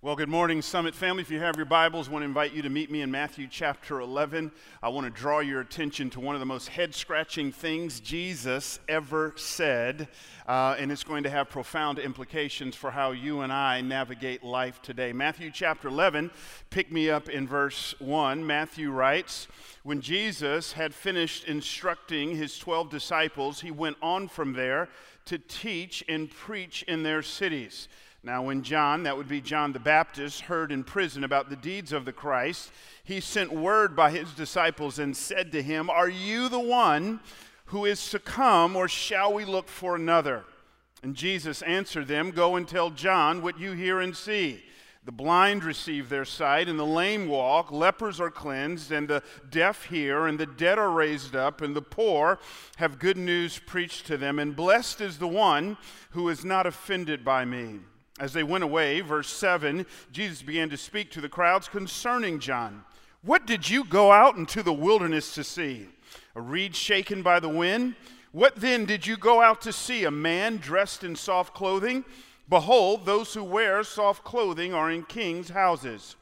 Well, good morning, Summit family. If you have your Bibles, I want to invite you to meet me in Matthew chapter 11. I want to draw your attention to one of the most head scratching things Jesus ever said, uh, and it's going to have profound implications for how you and I navigate life today. Matthew chapter 11, pick me up in verse 1. Matthew writes, When Jesus had finished instructing his 12 disciples, he went on from there to teach and preach in their cities. Now, when John, that would be John the Baptist, heard in prison about the deeds of the Christ, he sent word by his disciples and said to him, Are you the one who is to come, or shall we look for another? And Jesus answered them, Go and tell John what you hear and see. The blind receive their sight, and the lame walk, lepers are cleansed, and the deaf hear, and the dead are raised up, and the poor have good news preached to them. And blessed is the one who is not offended by me. As they went away, verse 7, Jesus began to speak to the crowds concerning John. What did you go out into the wilderness to see? A reed shaken by the wind? What then did you go out to see? A man dressed in soft clothing? Behold, those who wear soft clothing are in kings' houses.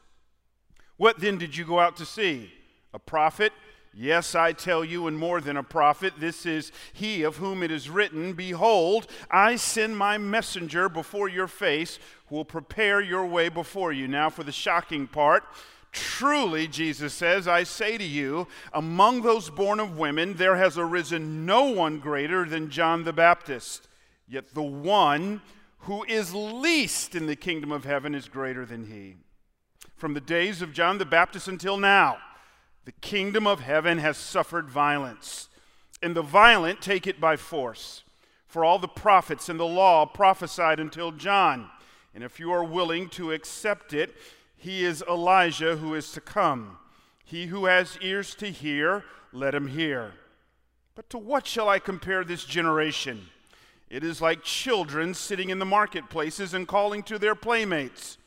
What then did you go out to see? A prophet? Yes, I tell you, and more than a prophet, this is he of whom it is written Behold, I send my messenger before your face, who will prepare your way before you. Now, for the shocking part, Truly, Jesus says, I say to you, among those born of women, there has arisen no one greater than John the Baptist. Yet the one who is least in the kingdom of heaven is greater than he. From the days of John the Baptist until now, the kingdom of heaven has suffered violence, and the violent take it by force. For all the prophets and the law prophesied until John. And if you are willing to accept it, he is Elijah who is to come. He who has ears to hear, let him hear. But to what shall I compare this generation? It is like children sitting in the marketplaces and calling to their playmates.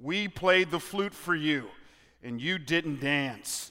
We played the flute for you, and you didn't dance.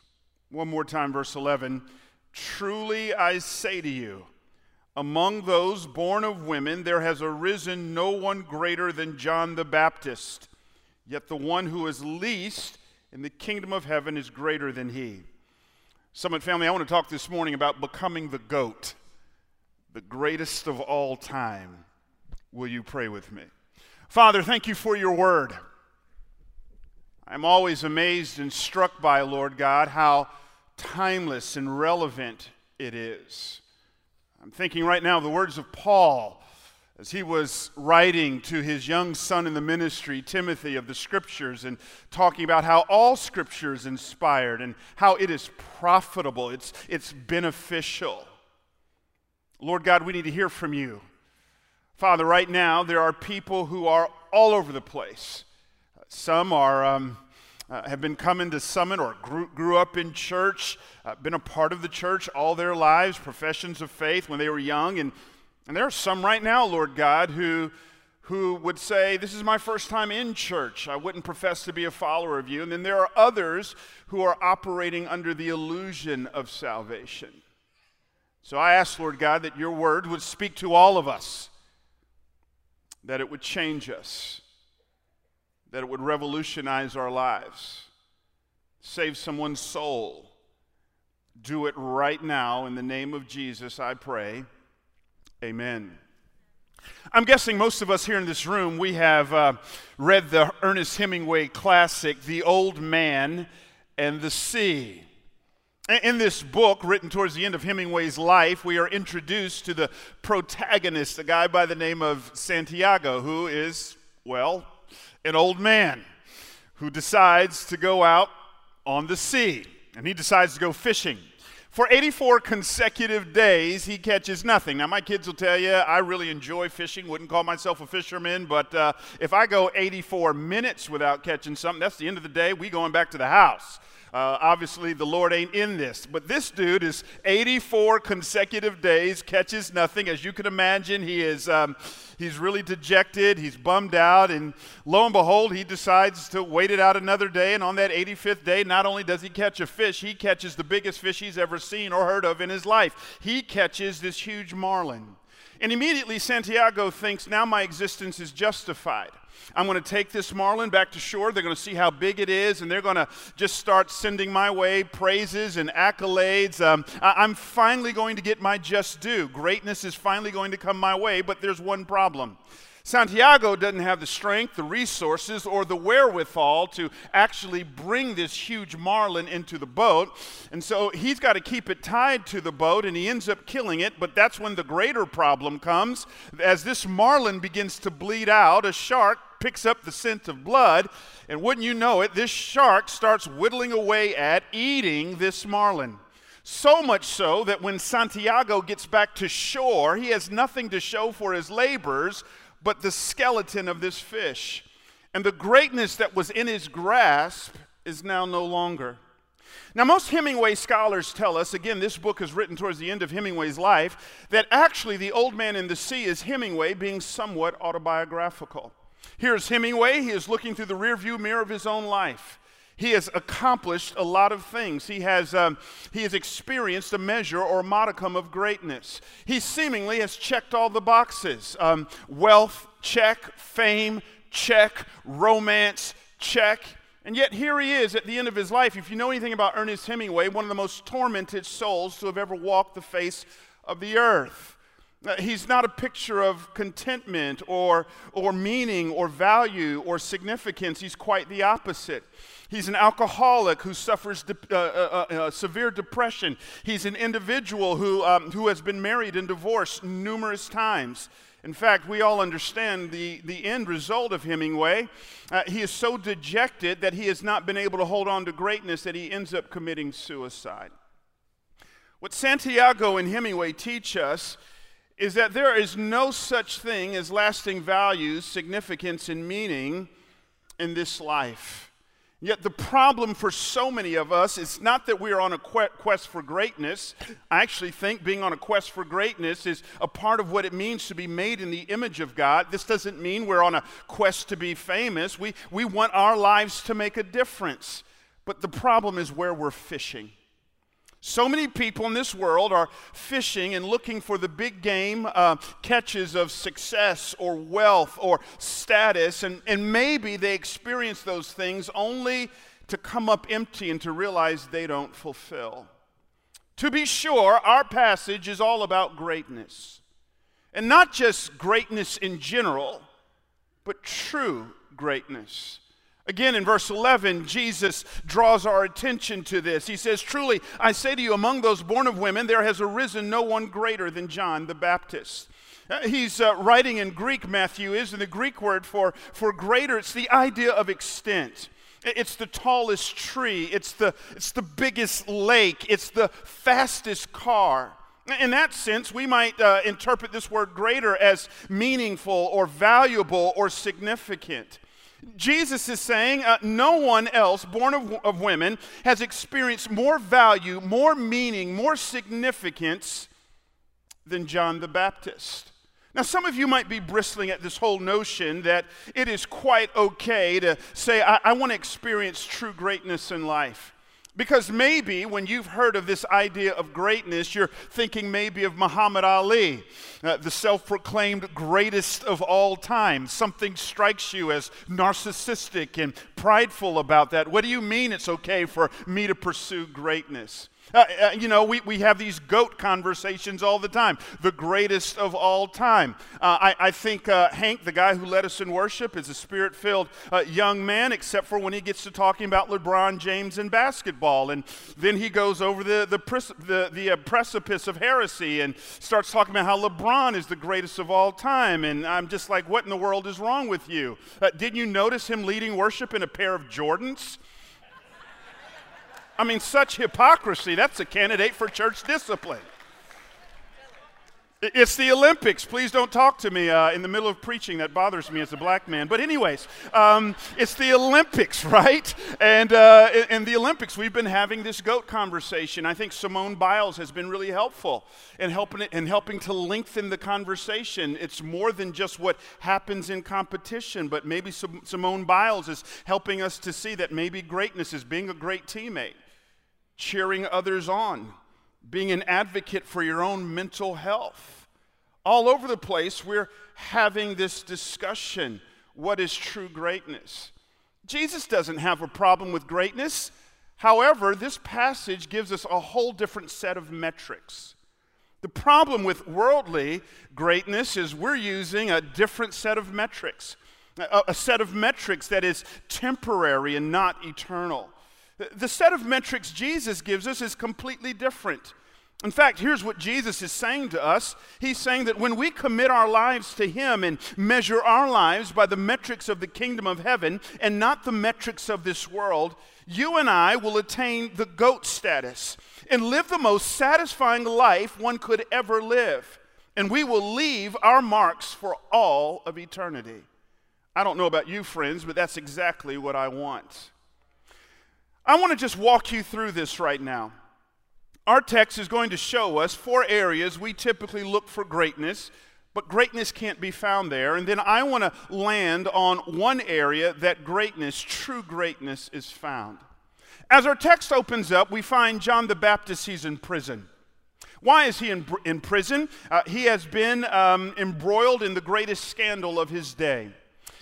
One more time, verse 11. Truly I say to you, among those born of women, there has arisen no one greater than John the Baptist. Yet the one who is least in the kingdom of heaven is greater than he. Summit family, I want to talk this morning about becoming the goat, the greatest of all time. Will you pray with me? Father, thank you for your word. I'm always amazed and struck by, Lord God, how timeless and relevant it is. I'm thinking right now of the words of Paul as he was writing to his young son in the ministry, Timothy, of the scriptures and talking about how all scripture is inspired and how it is profitable, it's, it's beneficial. Lord God, we need to hear from you. Father, right now, there are people who are all over the place. Some are. Um, uh, have been coming to Summit or grew, grew up in church, uh, been a part of the church all their lives, professions of faith when they were young. And, and there are some right now, Lord God, who, who would say, This is my first time in church. I wouldn't profess to be a follower of you. And then there are others who are operating under the illusion of salvation. So I ask, Lord God, that your word would speak to all of us, that it would change us that it would revolutionize our lives, save someone's soul. Do it right now in the name of Jesus, I pray. Amen. I'm guessing most of us here in this room, we have uh, read the Ernest Hemingway classic, The Old Man and the Sea. In this book, written towards the end of Hemingway's life, we are introduced to the protagonist, a guy by the name of Santiago, who is, well, an old man who decides to go out on the sea, and he decides to go fishing. For 84 consecutive days, he catches nothing. Now, my kids will tell you I really enjoy fishing, wouldn't call myself a fisherman, but uh, if I go 84 minutes without catching something, that's the end of the day. We going back to the house. Uh, obviously, the Lord ain't in this. But this dude is 84 consecutive days, catches nothing. As you can imagine, he is um, he's really dejected. He's bummed out. And lo and behold, he decides to wait it out another day. And on that 85th day, not only does he catch a fish, he catches the biggest fish he's ever seen or heard of in his life. He catches this huge marlin. And immediately, Santiago thinks, now my existence is justified. I'm going to take this marlin back to shore. They're going to see how big it is, and they're going to just start sending my way praises and accolades. Um, I- am finally going to get my just due. Greatness is finally going to come my way, but there's one problem. Santiago doesn't have the strength, the resources, or the wherewithal to actually bring this huge marlin into the boat. And so he's got to keep it tied to the boat, and he ends up killing it. But that's when the greater problem comes. As this marlin begins to bleed out, a shark picks up the scent of blood, and wouldn't you know it, this shark starts whittling away at eating this marlin. So much so that when Santiago gets back to shore, he has nothing to show for his labors but the skeleton of this fish. And the greatness that was in his grasp is now no longer. Now, most Hemingway scholars tell us, again, this book is written towards the end of Hemingway's life, that actually The Old Man in the Sea is Hemingway being somewhat autobiographical. Here's Hemingway. He is looking through the rearview mirror of his own life. He has accomplished a lot of things. He has, um, he has experienced a measure or modicum of greatness. He seemingly has checked all the boxes um, wealth, check, fame, check, romance, check. And yet, here he is at the end of his life. If you know anything about Ernest Hemingway, one of the most tormented souls to have ever walked the face of the earth. Uh, he's not a picture of contentment or, or meaning or value or significance. He's quite the opposite. He's an alcoholic who suffers de- uh, uh, uh, uh, severe depression. He's an individual who, um, who has been married and divorced numerous times. In fact, we all understand the, the end result of Hemingway. Uh, he is so dejected that he has not been able to hold on to greatness that he ends up committing suicide. What Santiago and Hemingway teach us is that there is no such thing as lasting values, significance, and meaning in this life. Yet the problem for so many of us is not that we are on a quest for greatness. I actually think being on a quest for greatness is a part of what it means to be made in the image of God. This doesn't mean we're on a quest to be famous. We, we want our lives to make a difference. But the problem is where we're fishing. So many people in this world are fishing and looking for the big game uh, catches of success or wealth or status, and, and maybe they experience those things only to come up empty and to realize they don't fulfill. To be sure, our passage is all about greatness, and not just greatness in general, but true greatness. Again, in verse 11, Jesus draws our attention to this. He says, Truly, I say to you, among those born of women, there has arisen no one greater than John the Baptist. Uh, he's uh, writing in Greek, Matthew is, and the Greek word for, for greater, it's the idea of extent. It's the tallest tree, it's the, it's the biggest lake, it's the fastest car. In that sense, we might uh, interpret this word greater as meaningful or valuable or significant. Jesus is saying uh, no one else born of, of women has experienced more value, more meaning, more significance than John the Baptist. Now, some of you might be bristling at this whole notion that it is quite okay to say, I, I want to experience true greatness in life. Because maybe when you've heard of this idea of greatness, you're thinking maybe of Muhammad Ali, uh, the self proclaimed greatest of all time. Something strikes you as narcissistic and prideful about that. What do you mean it's okay for me to pursue greatness? Uh, uh, you know, we, we have these goat conversations all the time. The greatest of all time. Uh, I, I think uh, Hank, the guy who led us in worship, is a spirit filled uh, young man, except for when he gets to talking about LeBron James and basketball. And then he goes over the, the, the, the uh, precipice of heresy and starts talking about how LeBron is the greatest of all time. And I'm just like, what in the world is wrong with you? didn't you notice him leading worship in a pair of Jordans? I mean, such hypocrisy. That's a candidate for church discipline. It's the Olympics. Please don't talk to me uh, in the middle of preaching. That bothers me as a black man. But, anyways, um, it's the Olympics, right? And uh, in the Olympics, we've been having this goat conversation. I think Simone Biles has been really helpful in helping, in helping to lengthen the conversation. It's more than just what happens in competition, but maybe Simone Biles is helping us to see that maybe greatness is being a great teammate, cheering others on being an advocate for your own mental health. All over the place, we're having this discussion what is true greatness? Jesus doesn't have a problem with greatness. However, this passage gives us a whole different set of metrics. The problem with worldly greatness is we're using a different set of metrics, a, set of metrics that is temporary and not eternal. The set of metrics Jesus gives us is completely different. In fact, here's what Jesus is saying to us. He's saying that when we commit our lives to Him and measure our lives by the metrics of the kingdom of heaven and not the metrics of this world, you and I will attain the goat status and live the most satisfying life one could ever live. And we will leave our marks for all of eternity. I don't know about you, friends, but that's exactly what I want. I want to just walk you through this right now. Our text is going to show us four areas we typically look for greatness, but greatness can't be found there. And then I want to land on one area that greatness, true greatness, is found. As our text opens up, we find John the Baptist, he's in prison. Why is he in, in prison? Uh, he has been um, embroiled in the greatest scandal of his day.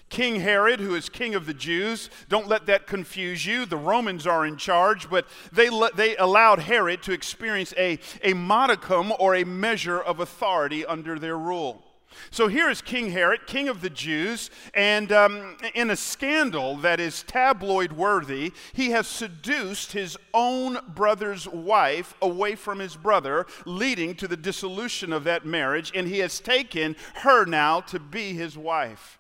King Herod, who is king of the Jews, don't let that confuse you. The Romans are in charge, but they, let, they allowed Herod to experience a, a modicum or a measure of authority under their rule. So here is King Herod, king of the Jews, and um, in a scandal that is tabloid worthy, he has seduced his own brother's wife away from his brother, leading to the dissolution of that marriage, and he has taken her now to be his wife.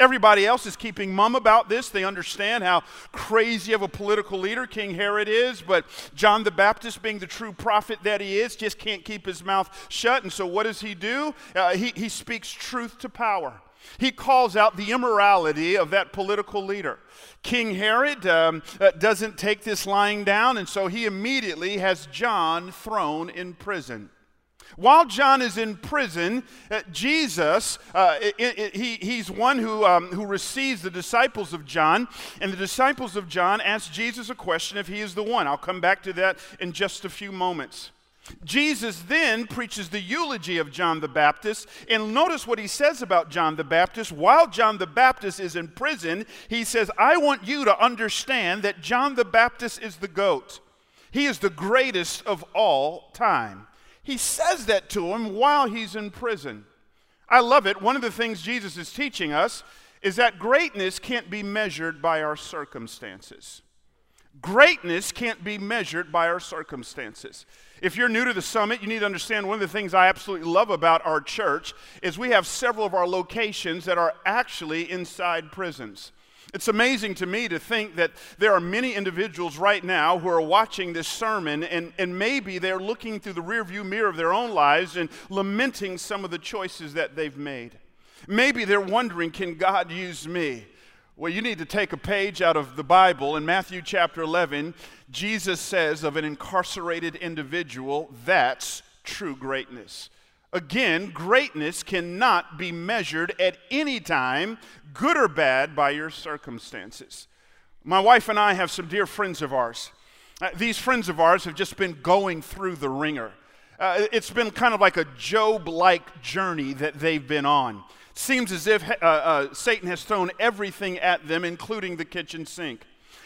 Everybody else is keeping mum about this. They understand how crazy of a political leader King Herod is, but John the Baptist, being the true prophet that he is, just can't keep his mouth shut. And so, what does he do? Uh, he, he speaks truth to power. He calls out the immorality of that political leader. King Herod um, uh, doesn't take this lying down, and so he immediately has John thrown in prison. While John is in prison, uh, Jesus, uh, it, it, he, he's one who, um, who receives the disciples of John, and the disciples of John ask Jesus a question if he is the one. I'll come back to that in just a few moments. Jesus then preaches the eulogy of John the Baptist, and notice what he says about John the Baptist. While John the Baptist is in prison, he says, I want you to understand that John the Baptist is the goat. He is the greatest of all time. He says that to him while he's in prison. I love it. One of the things Jesus is teaching us is that greatness can't be measured by our circumstances. Greatness can't be measured by our circumstances. If you're new to the summit, you need to understand one of the things I absolutely love about our church is we have several of our locations that are actually inside prisons. It's amazing to me to think that there are many individuals right now who are watching this sermon and, and maybe they're looking through the rearview mirror of their own lives and lamenting some of the choices that they've made. Maybe they're wondering, can God use me? Well, you need to take a page out of the Bible. In Matthew chapter 11, Jesus says of an incarcerated individual, that's true greatness. Again, greatness cannot be measured at any time, good or bad, by your circumstances. My wife and I have some dear friends of ours. Uh, these friends of ours have just been going through the wringer. Uh, it's been kind of like a Job like journey that they've been on. Seems as if uh, uh Satan has thrown everything at them, including the kitchen sink.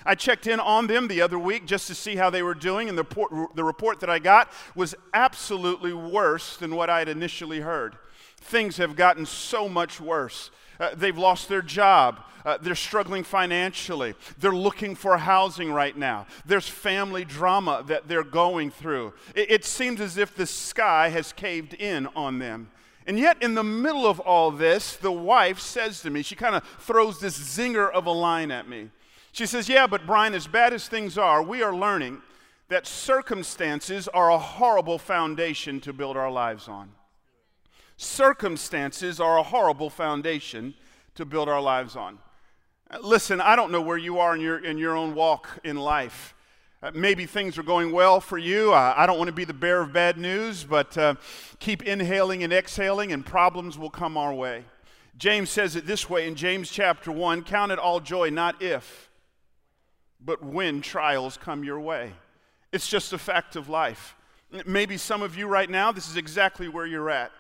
I checked in on them the other week just to see how they were doing, and the report, the report that I got was absolutely worse than what I had initially heard. Things have gotten so much worse. Uh, they've lost their job. Uh, they're struggling financially. They're looking for housing right now. There's family drama that they're going through. It, it seems as if the sky has caved in on them. And yet, in the middle of all this, the wife says to me, she kind of throws this zinger of a line at me. She says, Yeah, but Brian, as bad as things are, we are learning that circumstances are a horrible foundation to build our lives on. Circumstances are a horrible foundation to build our lives on. Listen, I don't know where you are in your, in your own walk in life. Uh, maybe things are going well for you. I don't want to be the bearer of bad news, but uh, keep inhaling and exhaling, and problems will come our way. James says it this way in James chapter 1 Count it all joy, not if, but when trials come your way. It's just a fact of life. Maybe some of you right now, this is exactly where you're at.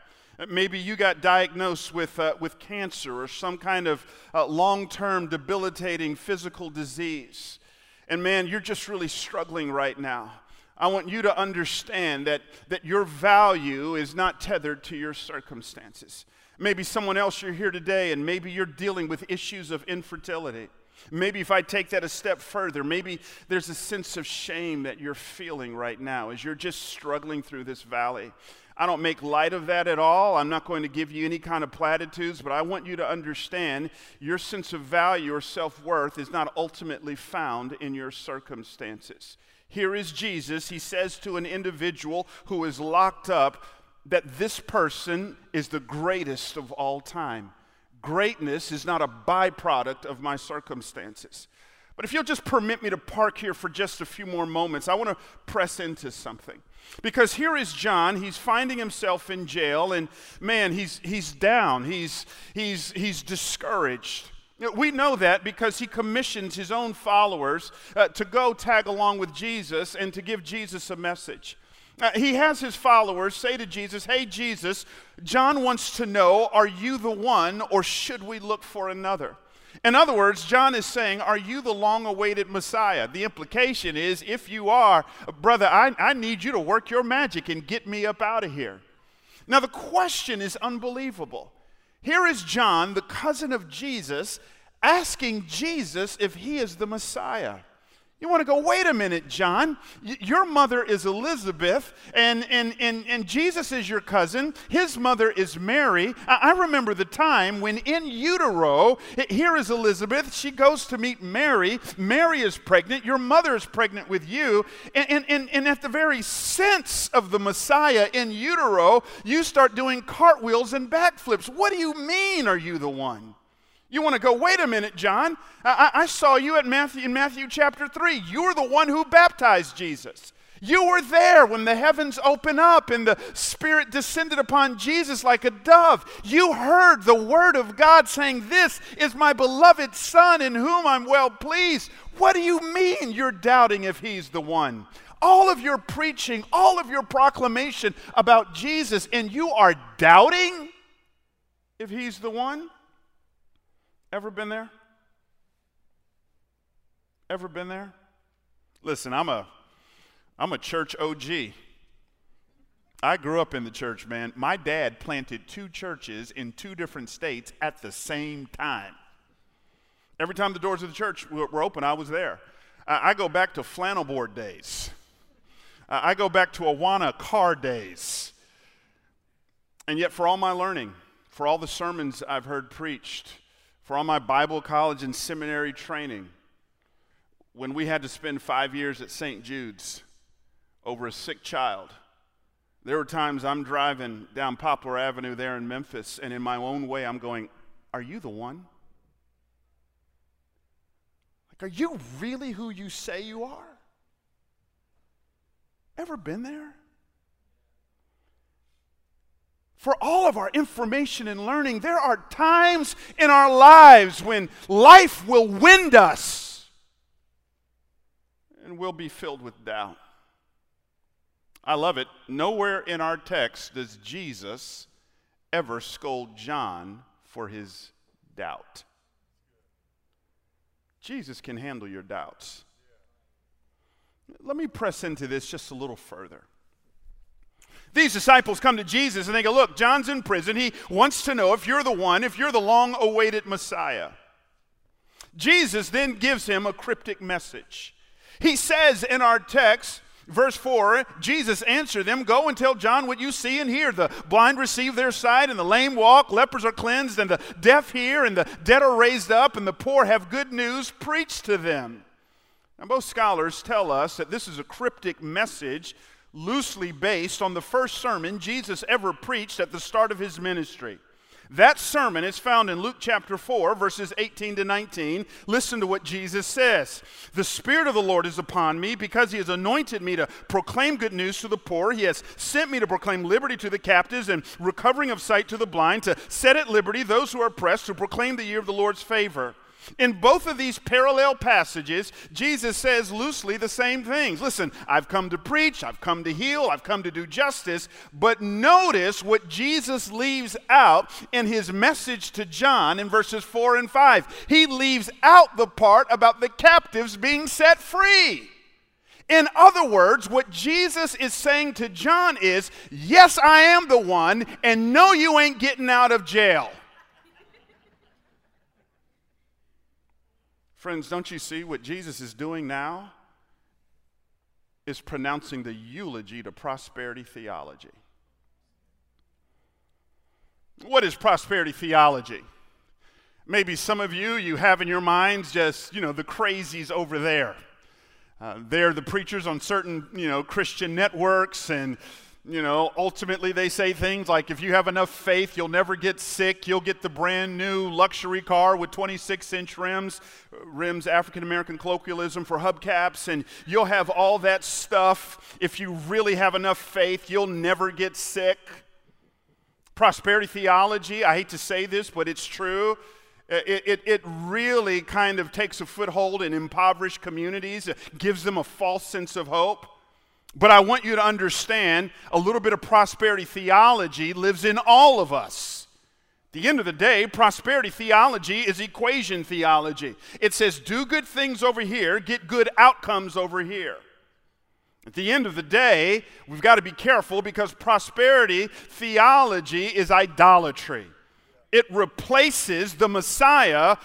Maybe you got diagnosed with, uh, with cancer or some kind of uh, long term debilitating physical disease. And man, you're just really struggling right now. I want you to understand that, that your value is not tethered to your circumstances. Maybe someone else you're here today, and maybe you're dealing with issues of infertility. Maybe if I take that a step further, maybe there's a sense of shame that you're feeling right now as you're just struggling through this valley. I don't make light of that at all. I'm not going to give you any kind of platitudes, but I want you to understand your sense of value or self worth is not ultimately found in your circumstances. Here is Jesus. He says to an individual who is locked up that this person is the greatest of all time. Greatness is not a byproduct of my circumstances. But if you'll just permit me to park here for just a few more moments, I want to press into something. Because here is John, he's finding himself in jail, and man, he's, he's down, he's, he's, he's discouraged. We know that because he commissions his own followers uh, to go tag along with Jesus and to give Jesus a message. Uh, he has his followers say to Jesus, Hey, Jesus, John wants to know, are you the one or should we look for another? In other words, John is saying, Are you the long awaited Messiah? The implication is, if you are, brother, I, I need you to work your magic and get me up out of here. Now, the question is unbelievable. Here is John, the cousin of Jesus, asking Jesus if he is the Messiah. You want to go, wait a minute, John. Y- your mother is Elizabeth, and, and, and, and Jesus is your cousin. His mother is Mary. I, I remember the time when in utero, here is Elizabeth. She goes to meet Mary. Mary is pregnant. Your mother is pregnant with you. And, and, and, and at the very sense of the Messiah in utero, you start doing cartwheels and backflips. What do you mean, are you the one? You want to go, wait a minute, John. I, I, saw you at Matthew, in Matthew chapter 3. You were the one who baptized Jesus. You were there when the heavens opened up and the Spirit descended upon Jesus like a dove. You heard the Word of God saying, This is my beloved Son in whom I'm well pleased. What do you mean you're doubting if He's the one? All of your preaching, all of your proclamation about Jesus, and you are doubting if He's the one? Ever been there? Ever been there? Listen, I'm a I'm a church OG. I grew up in the church, man. My dad planted two churches in two different states at the same time. Every time the doors of the church were open, I was there. I go back to flannel board days. I go back to Awana car days. And yet, for all my learning, for all the sermons I've heard preached, for all my Bible college and seminary training, when we had to spend five years at St. Jude's over a sick child, there were times I'm driving down Poplar Avenue there in Memphis, and in my own way, I'm going, Are you the one? Like, are you really who you say you are? Ever been there? For all of our information and learning, there are times in our lives when life will wind us and we'll be filled with doubt. I love it. Nowhere in our text does Jesus ever scold John for his doubt. Jesus can handle your doubts. Let me press into this just a little further. These disciples come to Jesus and they go, Look, John's in prison. He wants to know if you're the one, if you're the long awaited Messiah. Jesus then gives him a cryptic message. He says in our text, verse 4 Jesus answered them, Go and tell John what you see and hear. The blind receive their sight, and the lame walk, lepers are cleansed, and the deaf hear, and the dead are raised up, and the poor have good news preached to them. Now, most scholars tell us that this is a cryptic message loosely based on the first sermon Jesus ever preached at the start of his ministry. That sermon is found in Luke chapter 4, verses 18 to 19. Listen to what Jesus says The Spirit of the Lord is upon me because he has anointed me to proclaim good news to the poor. He has sent me to proclaim liberty to the captives and recovering of sight to the blind, to set at liberty those who are oppressed, to proclaim the year of the Lord's favor. In both of these parallel passages, Jesus says loosely the same things. Listen, I've come to preach, I've come to heal, I've come to do justice, but notice what Jesus leaves out in his message to John in verses 4 and 5. He leaves out the part about the captives being set free. In other words, what Jesus is saying to John is, Yes, I am the one, and no, you ain't getting out of jail. Friends, don't you see what Jesus is doing now? Is pronouncing the eulogy to prosperity theology. What is prosperity theology? Maybe some of you, you have in your minds just, you know, the crazies over there. Uh, they're the preachers on certain, you know, Christian networks and you know, ultimately they say things like if you have enough faith, you'll never get sick. You'll get the brand new luxury car with 26 inch rims, rims, African American colloquialism for hubcaps, and you'll have all that stuff. If you really have enough faith, you'll never get sick. Prosperity theology, I hate to say this, but it's true. It, it, it, really kind of takes a foothold in impoverished communities, it gives them a false sense of hope. But I want you to understand a little bit of prosperity theology lives in all of us. At the end of the day, prosperity theology is equation theology. It says, do good things over here, get good outcomes over here. At the end of the day, we've got to be careful because prosperity theology is idolatry. It replaces the Messiah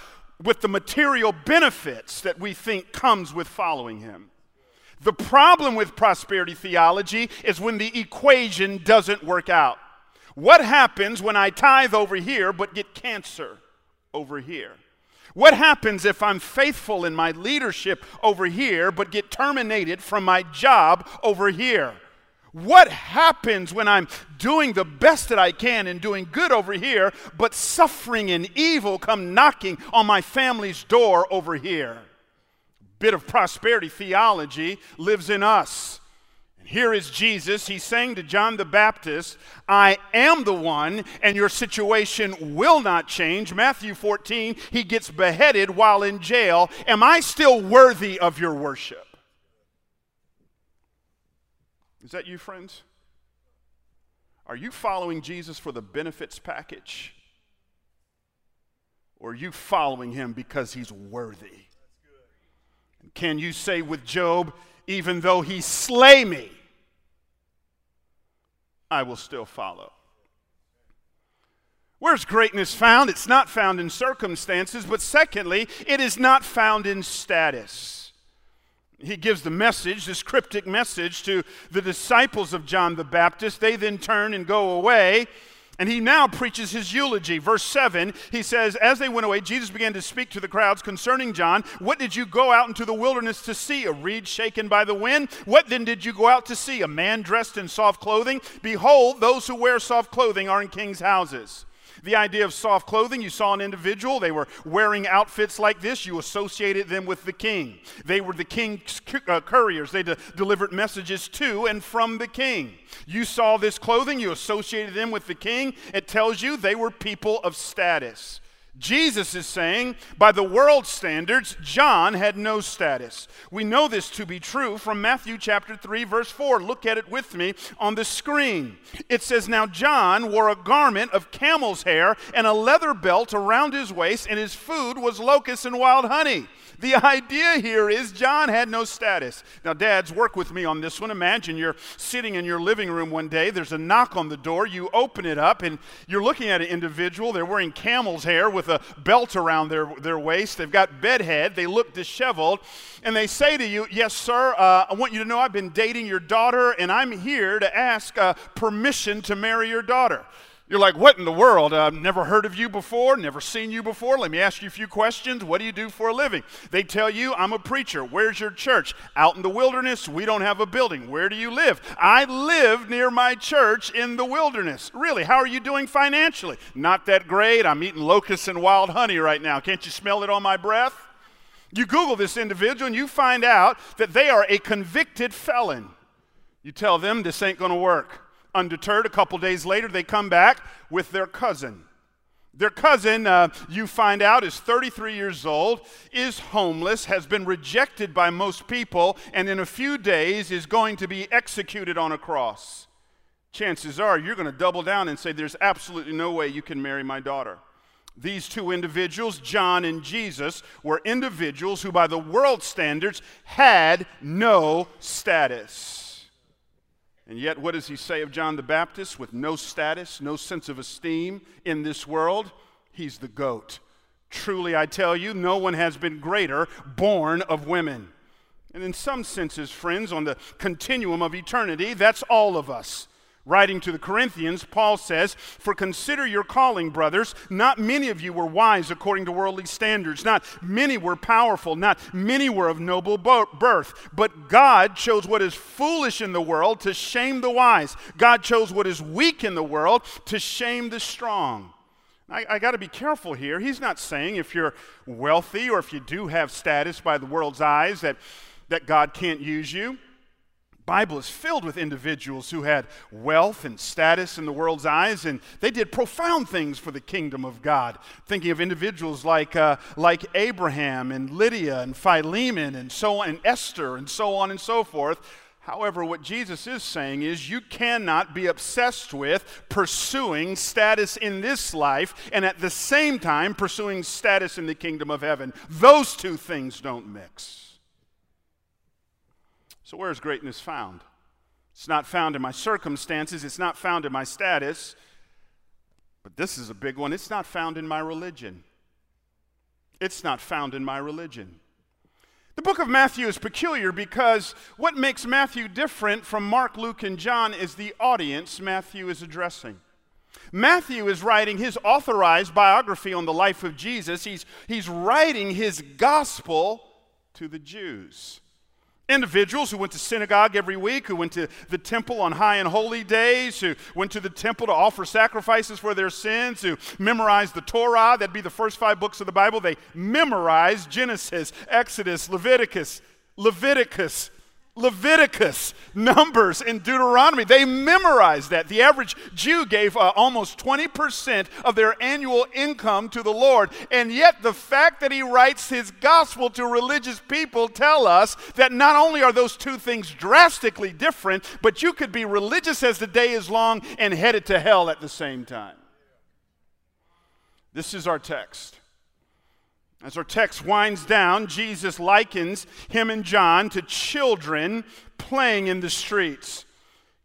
with the material benefits that we think comes with following him. The problem with prosperity theology is when the equation doesn't work out. What happens when I tithe over here but get cancer over here? What happens if I'm faithful in my leadership over here but get terminated from my job over here? What happens when I'm doing the best that I can and doing good over here, but suffering and evil come knocking on my family's door over here? Bit of prosperity theology lives in us. And here is Jesus. He's saying to John the Baptist, I am the one, and your situation will not change. Matthew 14, he gets beheaded while in jail. Am I still worthy of your worship? Is that you, friends? Are you following Jesus for the benefits package? Or are you following him because he's worthy? Can you say with Job, even though he slay me, I will still follow? Where's greatness found? It's not found in circumstances, but secondly, it is not found in status. He gives the message, this cryptic message, to the disciples of John the Baptist. They then turn and go away. And he now preaches his eulogy. Verse 7, he says, As they went away, Jesus began to speak to the crowds concerning John. What did you go out into the wilderness to see? A reed shaken by the wind? What then did you go out to see? A man dressed in soft clothing? Behold, those who wear soft clothing are in king's houses. The idea of soft clothing, you saw an individual, they were wearing outfits like this, you associated them with the king. They were the king's uh, couriers, they de- delivered messages to and from the king. You saw this clothing, you associated them with the king. It tells you they were people of status. Jesus is saying, by the world standards, John had no status. We know this to be true from Matthew chapter 3, verse 4. Look at it with me on the screen. It says, Now John wore a garment of camel's hair and a leather belt around his waist, and his food was locusts and wild honey. The idea here is John had no status. Now, dads, work with me on this one. Imagine you're sitting in your living room one day, there's a knock on the door, you open it up, and you're looking at an individual. They're wearing camel's hair with a belt around their, their waist, they've got bedhead, they look disheveled, and they say to you, Yes, sir, uh, I want you to know I've been dating your daughter, and I'm here to ask uh, permission to marry your daughter. You're like, what in the world? I've never heard of you before, never seen you before. Let me ask you a few questions. What do you do for a living? They tell you, I'm a preacher. Where's your church? Out in the wilderness. We don't have a building. Where do you live? I live near my church in the wilderness. Really, how are you doing financially? Not that great. I'm eating locusts and wild honey right now. Can't you smell it on my breath? You Google this individual and you find out that they are a convicted felon. You tell them this ain't going to work. Undeterred, a couple days later, they come back with their cousin. Their cousin, uh, you find out, is 33 years old, is homeless, has been rejected by most people, and in a few days is going to be executed on a cross. Chances are you're going to double down and say, There's absolutely no way you can marry my daughter. These two individuals, John and Jesus, were individuals who, by the world standards, had no status. And yet, what does he say of John the Baptist with no status, no sense of esteem in this world? He's the goat. Truly, I tell you, no one has been greater born of women. And in some senses, friends, on the continuum of eternity, that's all of us. Writing to the Corinthians, Paul says, For consider your calling, brothers. Not many of you were wise according to worldly standards. Not many were powerful. Not many were of noble birth. But God chose what is foolish in the world to shame the wise. God chose what is weak in the world to shame the strong. I, I got to be careful here. He's not saying if you're wealthy or if you do have status by the world's eyes that, that God can't use you. Bible is filled with individuals who had wealth and status in the world's eyes, and they did profound things for the kingdom of God. Thinking of individuals like, uh, like Abraham and Lydia and Philemon and so on, and Esther and so on and so forth. However, what Jesus is saying is you cannot be obsessed with pursuing status in this life and at the same time pursuing status in the kingdom of heaven. Those two things don't mix. So, where is greatness found? It's not found in my circumstances, it's not found in my status, but this is a big one. It's not found in my religion. It's not found in my religion. The book of Matthew is peculiar because what makes Matthew different from Mark, Luke, and John is the audience Matthew is addressing. Matthew is writing his authorized biography on the life of Jesus. He's, he's writing his gospel to the Jews. Individuals who went to synagogue every week, who went to the temple on high and holy days, who went to the temple to offer sacrifices for their sins, who memorized the Torah, that'd be the first five books of the Bible. They memorized Genesis, Exodus, Leviticus, Leviticus, Leviticus, Numbers, and Deuteronomy. They memorized that. The average Jew gave uh, almost 20% of their annual income to the Lord. And yet, the fact that he writes his gospel to religious people tell us that not only are those two things drastically different, but you could be religious as the day is long and headed to hell at the same time. This is our text. As our text winds down, Jesus likens him and John to children playing in the streets.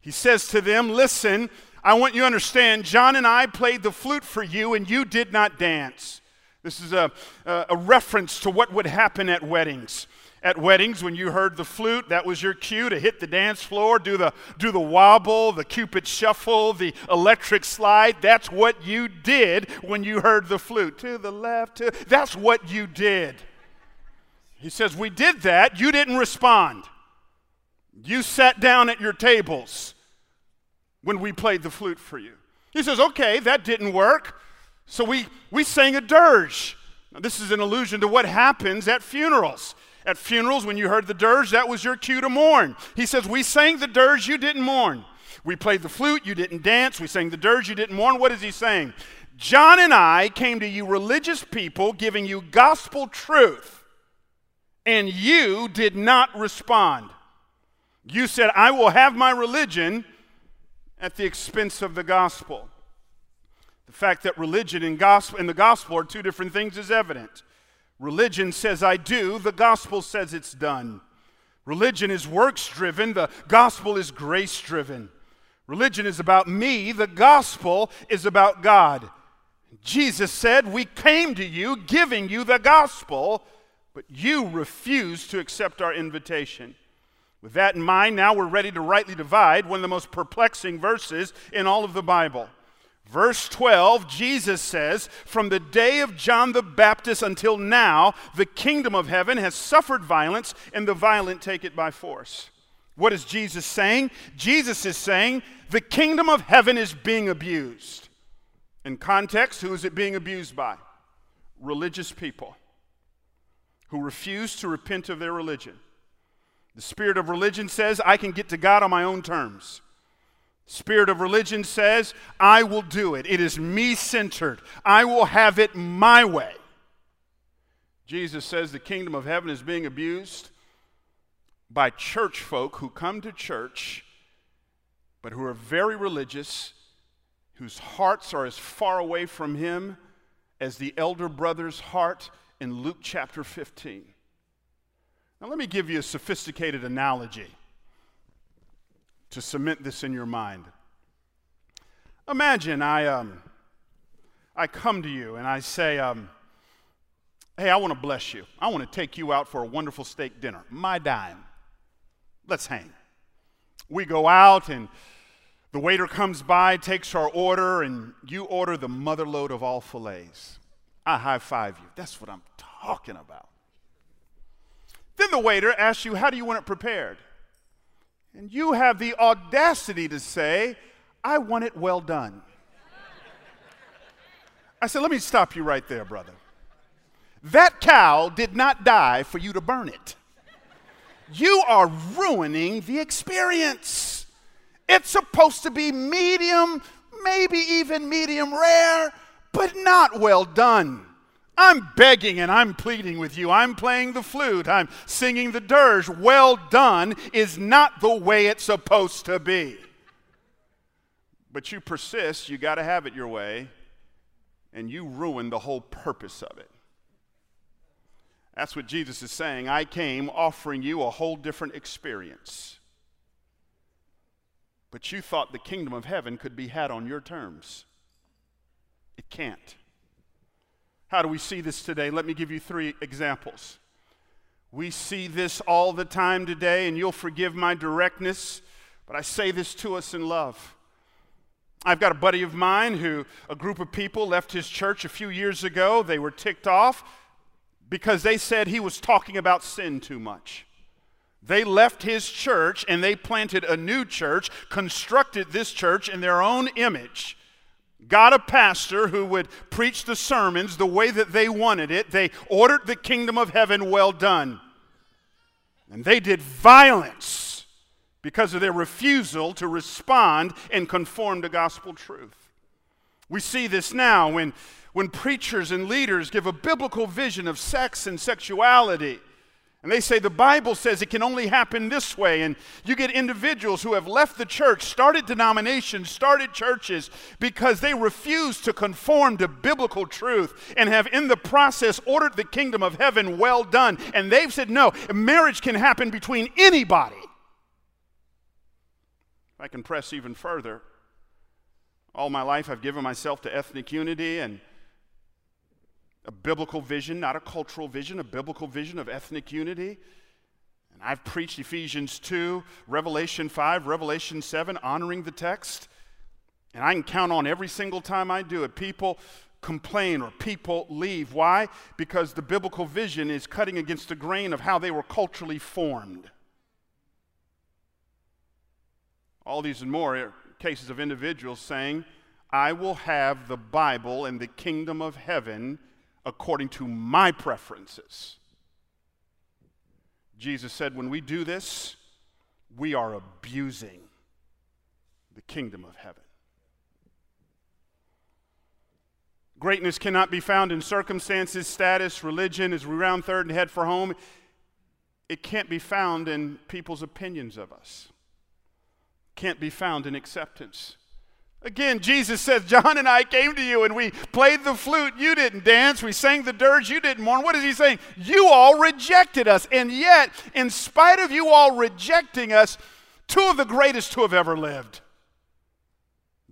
He says to them, Listen, I want you to understand, John and I played the flute for you, and you did not dance. This is a, a, a reference to what would happen at weddings. At weddings, when you heard the flute, that was your cue to hit the dance floor, do the, do the wobble, the cupid shuffle, the electric slide. That's what you did when you heard the flute. To the left, to, that's what you did. He says, We did that. You didn't respond. You sat down at your tables when we played the flute for you. He says, Okay, that didn't work. So we, we sang a dirge. Now, this is an allusion to what happens at funerals. At funerals, when you heard the dirge, that was your cue to mourn. He says, We sang the dirge, you didn't mourn. We played the flute, you didn't dance. We sang the dirge, you didn't mourn. What is he saying? John and I came to you, religious people, giving you gospel truth, and you did not respond. You said, I will have my religion at the expense of the gospel. The fact that religion and, gospel, and the gospel are two different things is evident. Religion says I do, the gospel says it's done. Religion is works driven, the gospel is grace driven. Religion is about me, the gospel is about God. Jesus said, We came to you giving you the gospel, but you refused to accept our invitation. With that in mind, now we're ready to rightly divide one of the most perplexing verses in all of the Bible. Verse 12, Jesus says, From the day of John the Baptist until now, the kingdom of heaven has suffered violence, and the violent take it by force. What is Jesus saying? Jesus is saying, The kingdom of heaven is being abused. In context, who is it being abused by? Religious people who refuse to repent of their religion. The spirit of religion says, I can get to God on my own terms. Spirit of religion says, I will do it. It is me centered. I will have it my way. Jesus says the kingdom of heaven is being abused by church folk who come to church but who are very religious, whose hearts are as far away from Him as the elder brother's heart in Luke chapter 15. Now, let me give you a sophisticated analogy to cement this in your mind. Imagine I, um, I come to you and I say, um, Hey, I want to bless you. I want to take you out for a wonderful steak dinner. My dime. Let's hang. We go out and the waiter comes by, takes our order, and you order the mother lode of all fillets. I high five you. That's what I'm talking about. Then the waiter asks you, How do you want it prepared? And you have the audacity to say, I want it well done. I said, let me stop you right there, brother. That cow did not die for you to burn it. You are ruining the experience. It's supposed to be medium, maybe even medium rare, but not well done. I'm begging and I'm pleading with you. I'm playing the flute. I'm singing the dirge. Well done is not the way it's supposed to be. But you persist, you got to have it your way, and you ruin the whole purpose of it. That's what Jesus is saying. I came offering you a whole different experience. But you thought the kingdom of heaven could be had on your terms. It can't. How do we see this today? Let me give you three examples. We see this all the time today, and you'll forgive my directness, but I say this to us in love. I've got a buddy of mine who a group of people left his church a few years ago. They were ticked off because they said he was talking about sin too much. They left his church and they planted a new church, constructed this church in their own image got a pastor who would preach the sermons the way that they wanted it. They ordered the kingdom of heaven well done. And they did violence because of their refusal to respond and conform to gospel truth. We see this now when, when preachers and leaders give a biblical vision of sex and sexuality and they say the Bible says it can only happen this way. And you get individuals who have left the church, started denominations, started churches because they refuse to conform to biblical truth and have in the process ordered the kingdom of heaven well done. And they've said, no, marriage can happen between anybody. If I can press even further, all my life I've given myself to ethnic unity and a biblical vision, not a cultural vision, a biblical vision of ethnic unity. And I've preached Ephesians 2, Revelation 5, Revelation 7, honoring the text. And I can count on every single time I do it. People complain or people leave. Why? Because the biblical vision is cutting against the grain of how they were culturally formed. All these and more are cases of individuals saying, I will have the Bible and the kingdom of heaven according to my preferences. Jesus said, when we do this, we are abusing the kingdom of heaven. Greatness cannot be found in circumstances, status, religion, as we round third and head for home. It can't be found in people's opinions of us. Can't be found in acceptance. Again, Jesus says, John and I came to you and we played the flute. You didn't dance. We sang the dirge. You didn't mourn. What is he saying? You all rejected us. And yet, in spite of you all rejecting us, two of the greatest who have ever lived.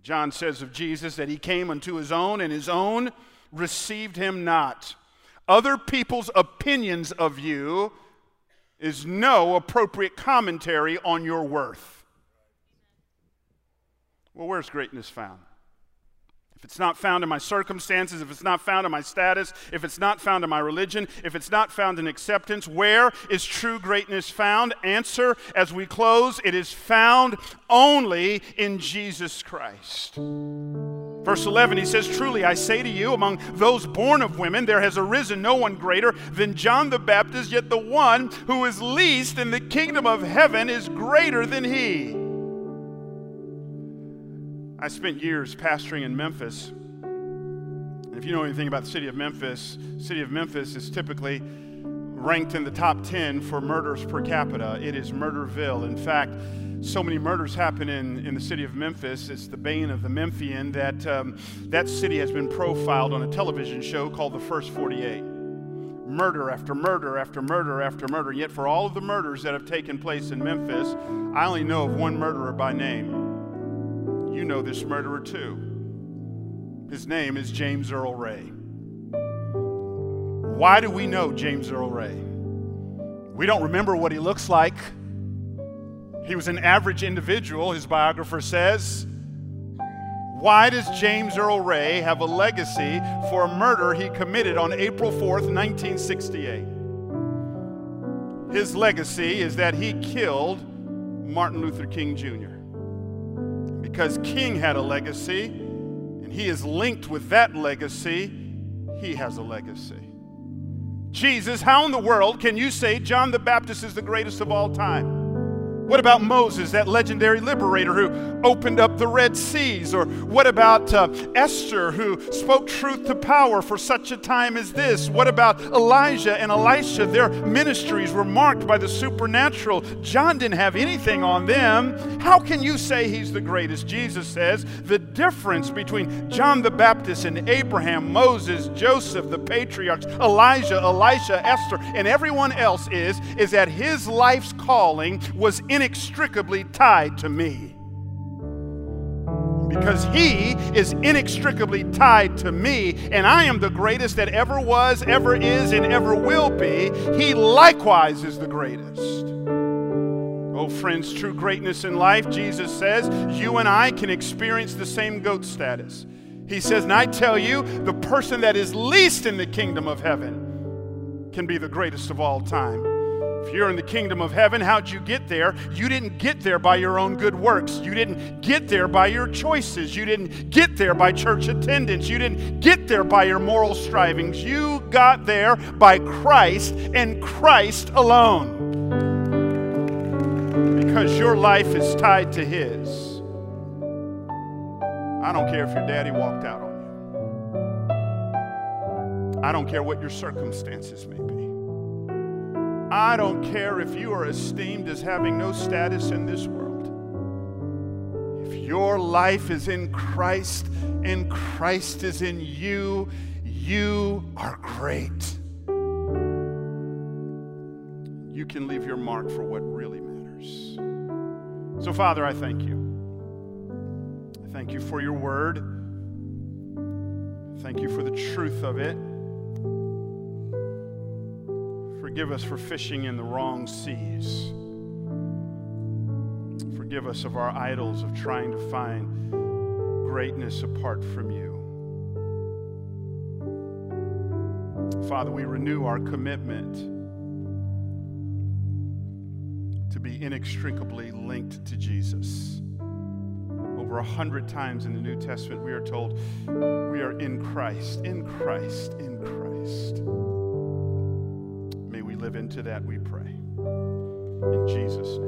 John says of Jesus that he came unto his own, and his own received him not. Other people's opinions of you is no appropriate commentary on your worth. Well, where's greatness found? if it's not found in my circumstances, if it's not found in my status, if it's not found in my religion, if it's not found in acceptance, where is true greatness found? Answer as we close it is found only in Jesus Christ. Verse 11, he says, Truly I say to you, among those born of women, there has arisen no one greater than John the Baptist, yet the one who is least in the kingdom of heaven is greater than he. I spent years pastoring in Memphis. If you know anything about the city of Memphis, city of Memphis is typically ranked in the top 10 for murders per capita. It is Murderville. In fact, so many murders happen in, in the city of Memphis. It's the bane of the Memphian that um, that city has been profiled on a television show called The First 48. Murder after murder after murder after murder. Yet, for all of the murders that have taken place in Memphis, I only know of one murderer by name. You know this murderer too. His name is James Earl Ray. Why do we know James Earl Ray? We don't remember what he looks like. He was an average individual, his biographer says. Why does James Earl Ray have a legacy for a murder he committed on April 4th, 1968? His legacy is that he killed Martin Luther King Jr because King had a legacy, and he is linked with that legacy, he has a legacy. Jesus, how in the world can you say John the Baptist is the greatest of all time? What about Moses, that legendary liberator who opened up the Red Seas? Or what about uh, Esther, who spoke truth to power for such a time as this? What about Elijah and Elisha? Their ministries were marked by the supernatural. John didn't have anything on them. How can you say he's the greatest? Jesus says the difference between John the Baptist and Abraham, Moses, Joseph, the patriarchs, Elijah, Elisha, Esther, and everyone else is, is that his life's calling was in inextricably tied to me. Because he is inextricably tied to me, and I am the greatest that ever was, ever is, and ever will be. He likewise is the greatest. Oh, friends, true greatness in life, Jesus says, you and I can experience the same goat status. He says, and I tell you, the person that is least in the kingdom of heaven can be the greatest of all time. If you're in the kingdom of heaven, how'd you get there? You didn't get there by your own good works. You didn't get there by your choices. You didn't get there by church attendance. You didn't get there by your moral strivings. You got there by Christ and Christ alone. Because your life is tied to His. I don't care if your daddy walked out on you. I don't care what your circumstances may be. I don't care if you are esteemed as having no status in this world. If your life is in Christ and Christ is in you, you are great. You can leave your mark for what really matters. So, Father, I thank you. I thank you for your word. Thank you for the truth of it. Forgive us for fishing in the wrong seas. Forgive us of our idols of trying to find greatness apart from you. Father, we renew our commitment to be inextricably linked to Jesus. Over a hundred times in the New Testament, we are told we are in Christ, in Christ, in Christ live into that, we pray. In Jesus' name.